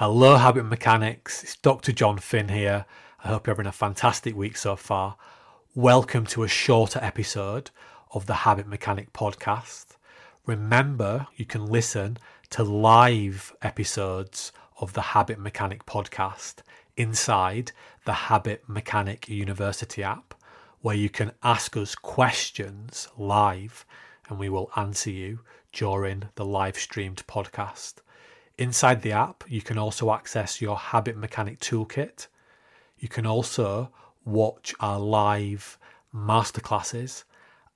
Hello, Habit Mechanics. It's Dr. Jon Finn here. I hope you're having a fantastic week so far. Welcome to a shorter episode of the Habit Mechanic podcast. Remember, you can listen to live episodes of the Habit Mechanic podcast inside the Habit Mechanic University app, where you can ask us questions live and we will answer you during the live streamed podcast. Inside the app, you can also access your Habit Mechanic Toolkit. You can also watch our live masterclasses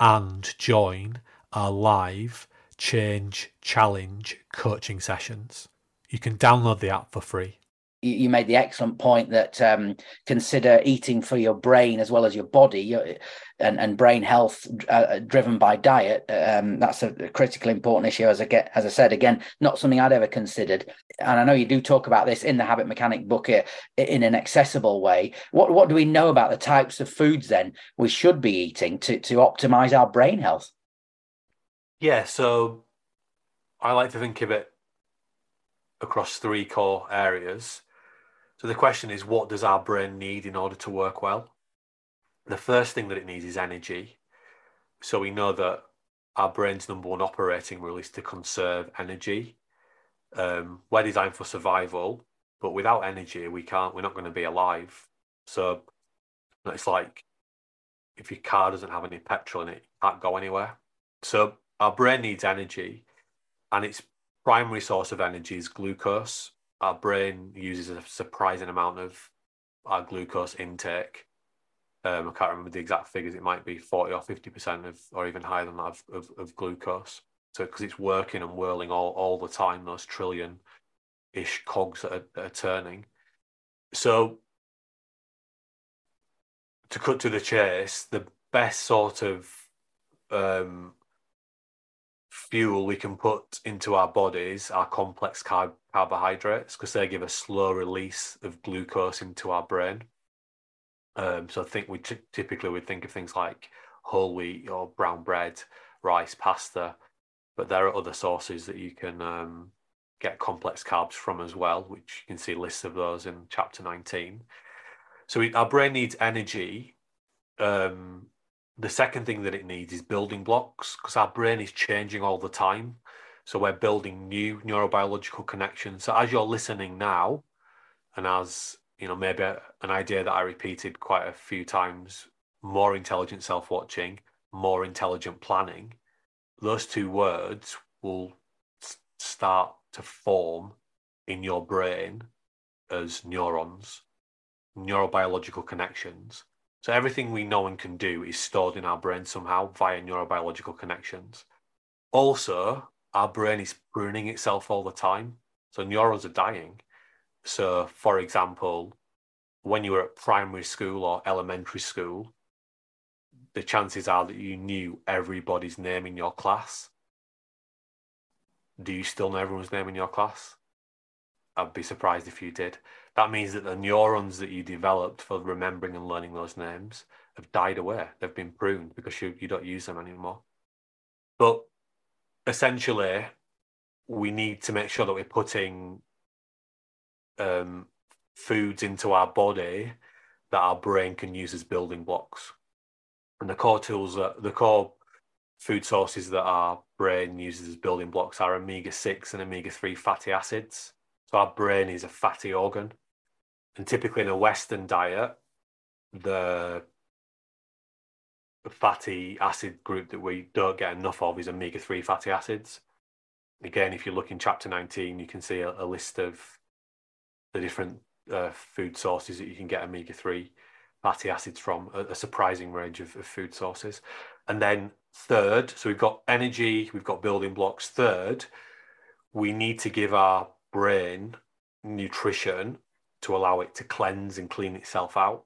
and join our live Change Challenge coaching sessions. You can download the app for free you made the excellent point that um, consider eating for your brain as well as your body and, and brain health uh, driven by diet. Um, that's a critically important issue. As I get, as I said again, not something I'd ever considered. And I know you do talk about this in the Habit Mechanic book uh, in an accessible way. What what do we know about the types of foods then we should be eating to to optimize our brain health? Yeah, so I like to think of it across three core areas. So the question is, what does our brain need in order to work well? The first thing that it needs is energy. So we know that our brain's number one operating rule is to conserve energy. Um, we're designed for survival, but without energy, we can't. We're not going to be alive. So it's like if your car doesn't have any petrol in it, it can't go anywhere. So our brain needs energy, and its primary source of energy is glucose our brain uses a surprising amount of our glucose intake. Um, I can't remember the exact figures. It might be 40 or 50% of, or even higher than that of, of, of glucose. So, because it's working and whirling all, all the time, those trillion ish cogs that are, that are turning. So, to cut to the chase, the best sort of um, fuel we can put into our bodies are complex carb- carbohydrates because they give a slow release of glucose into our brain. Um, so I think we t- typically would think of things like whole wheat or brown bread, rice, pasta, but there are other sources that you can um, get complex carbs from as well, which you can see lists of those in chapter 19. So we, our brain needs energy um, the second thing that it needs is building blocks because our brain is changing all the time. So we're building new neurobiological connections. So as you're listening now, and as you know, maybe an idea that I repeated quite a few times, more intelligent self-watching, more intelligent planning, those two words will start to form in your brain as neurons, neurobiological connections. So everything we know and can do is stored in our brain somehow via neurobiological connections. Also, our brain is pruning itself all the time. So neurons are dying. So, for example, when you were at primary school or elementary school, the chances are that you knew everybody's name in your class. Do you still know everyone's name in your class? I'd be surprised if you did that means that the neurons that you developed for remembering and learning those names have died away. They've been pruned because you, you don't use them anymore. But essentially, we need to make sure that we're putting um, foods into our body that our brain can use as building blocks. And the core tools, that, the core food sources that our brain uses as building blocks are omega 6 and omega 3 fatty acids. So our brain is a fatty organ. And typically in a Western diet, the fatty acid group that we don't get enough of is omega 3 fatty acids. Again, if you look in chapter 19, you can see a, a list of the different uh, food sources that you can get omega 3 fatty acids from, a, a surprising range of, of food sources. And then, third, so we've got energy, we've got building blocks. Third, we need to give our brain nutrition to allow it to cleanse and clean itself out.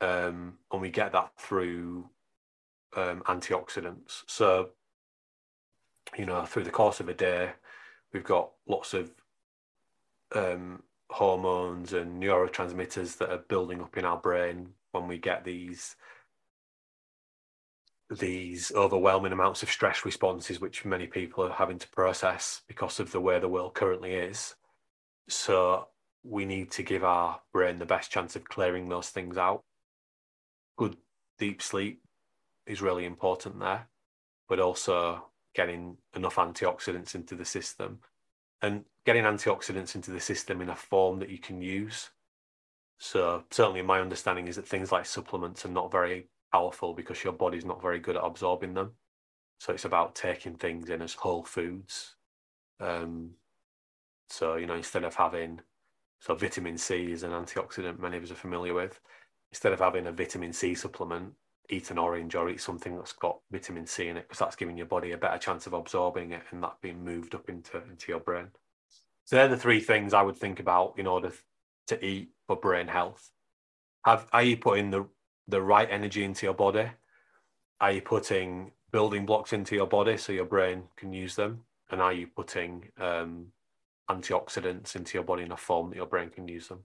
Um, and we get that through um, antioxidants. So, you know, through the course of a day, we've got lots of um, hormones and neurotransmitters that are building up in our brain when we get these these overwhelming amounts of stress responses which many people are having to process because of the way the world currently is so we need to give our brain the best chance of clearing those things out. Good deep sleep is really important there, but also getting enough antioxidants into the system and getting antioxidants into the system in a form that you can use. So certainly my understanding is that things like supplements are not very powerful because your body's not very good at absorbing them. So it's about taking things in as whole foods. Um, so you know, instead of having so vitamin C is an antioxidant many of us are familiar with. Instead of having a vitamin C supplement, eat an orange or eat something that's got vitamin C in it because that's giving your body a better chance of absorbing it and that being moved up into into your brain. So they're the three things I would think about in order to eat for brain health. Have are you putting the the right energy into your body? Are you putting building blocks into your body so your brain can use them? And are you putting um, antioxidants into your body in a form that your brain can use them?